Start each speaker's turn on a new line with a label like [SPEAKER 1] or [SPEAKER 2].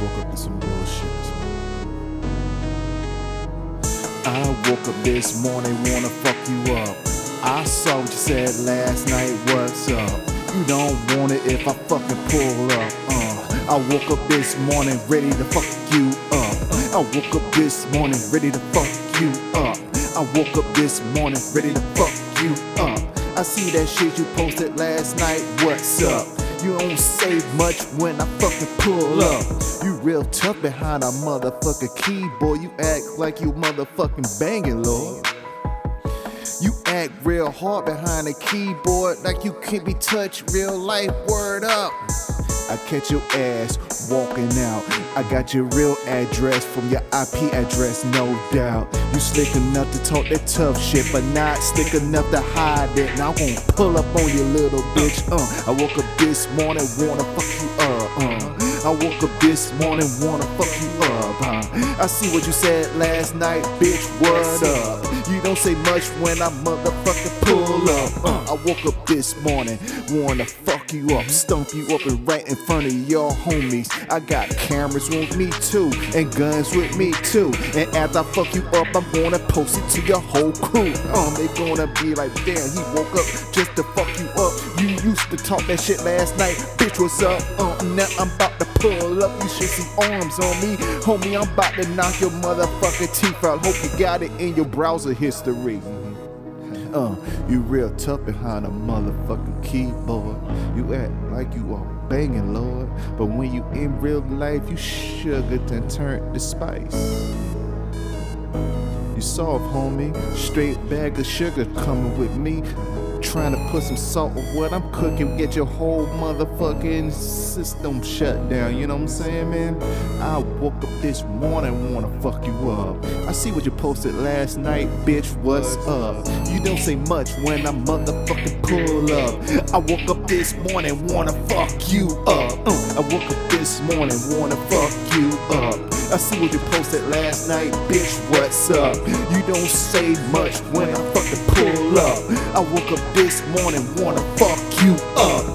[SPEAKER 1] woke up to some. I woke up this morning, wanna fuck you up. I saw what you said last night, what's up? You don't want it if I fucking pull up, uh. I woke up this morning ready to fuck you up. I woke up this morning ready to fuck you up. I woke up this morning ready to fuck you up. I see that shit you posted last night, what's up? You don't say much when I fucking pull up. You real tough behind a motherfucking keyboard. You act like you motherfucking banging, Lord. You act real hard behind the keyboard like you can't be touched. Real life, word up. I catch your ass walking out. I got your real address from your IP address, no doubt. You slick enough to talk that tough shit, but not slick enough to hide it. Now I'm gonna pull up on you, little bitch. Uh, I woke up this morning, wanna fuck you up. Uh. I woke up this morning, wanna fuck you up. Huh? I see what you said last night, bitch. What up? You don't say much when I motherfucking pull up. Uh, I woke up this morning, wanna fuck you up, stump you up, and right in front of your homies. I got cameras with me too, and guns with me too. And as I fuck you up, I'm gonna post it to your whole crew. Um, they gonna be like, damn, he woke up just to fuck you up. You used to talk that shit last night, bitch. What's up? Uh, now I'm about to pull up. You should see arms on me, homie. I'm about to knock your motherfucking teeth out. Hope you got it in your browser history. Uh, you real tough behind a motherfucking keyboard. You act like you are banging, Lord. But when you in real life, you sugar then turn to spice. You soft, homie. Straight bag of sugar coming with me. Trying to put some salt on what I'm cooking, get your whole motherfucking system shut down. You know what I'm saying, man? I woke up this morning, wanna fuck you up. I see what you posted last night, bitch. What's up? You don't say much when I motherfucking pull up. I woke up this morning, wanna fuck you up. Uh, I woke up this morning, wanna fuck you up. I see what you posted last night, bitch. What's up? You don't say much when I fucking pull up. I woke up this morning, wanna fuck you up.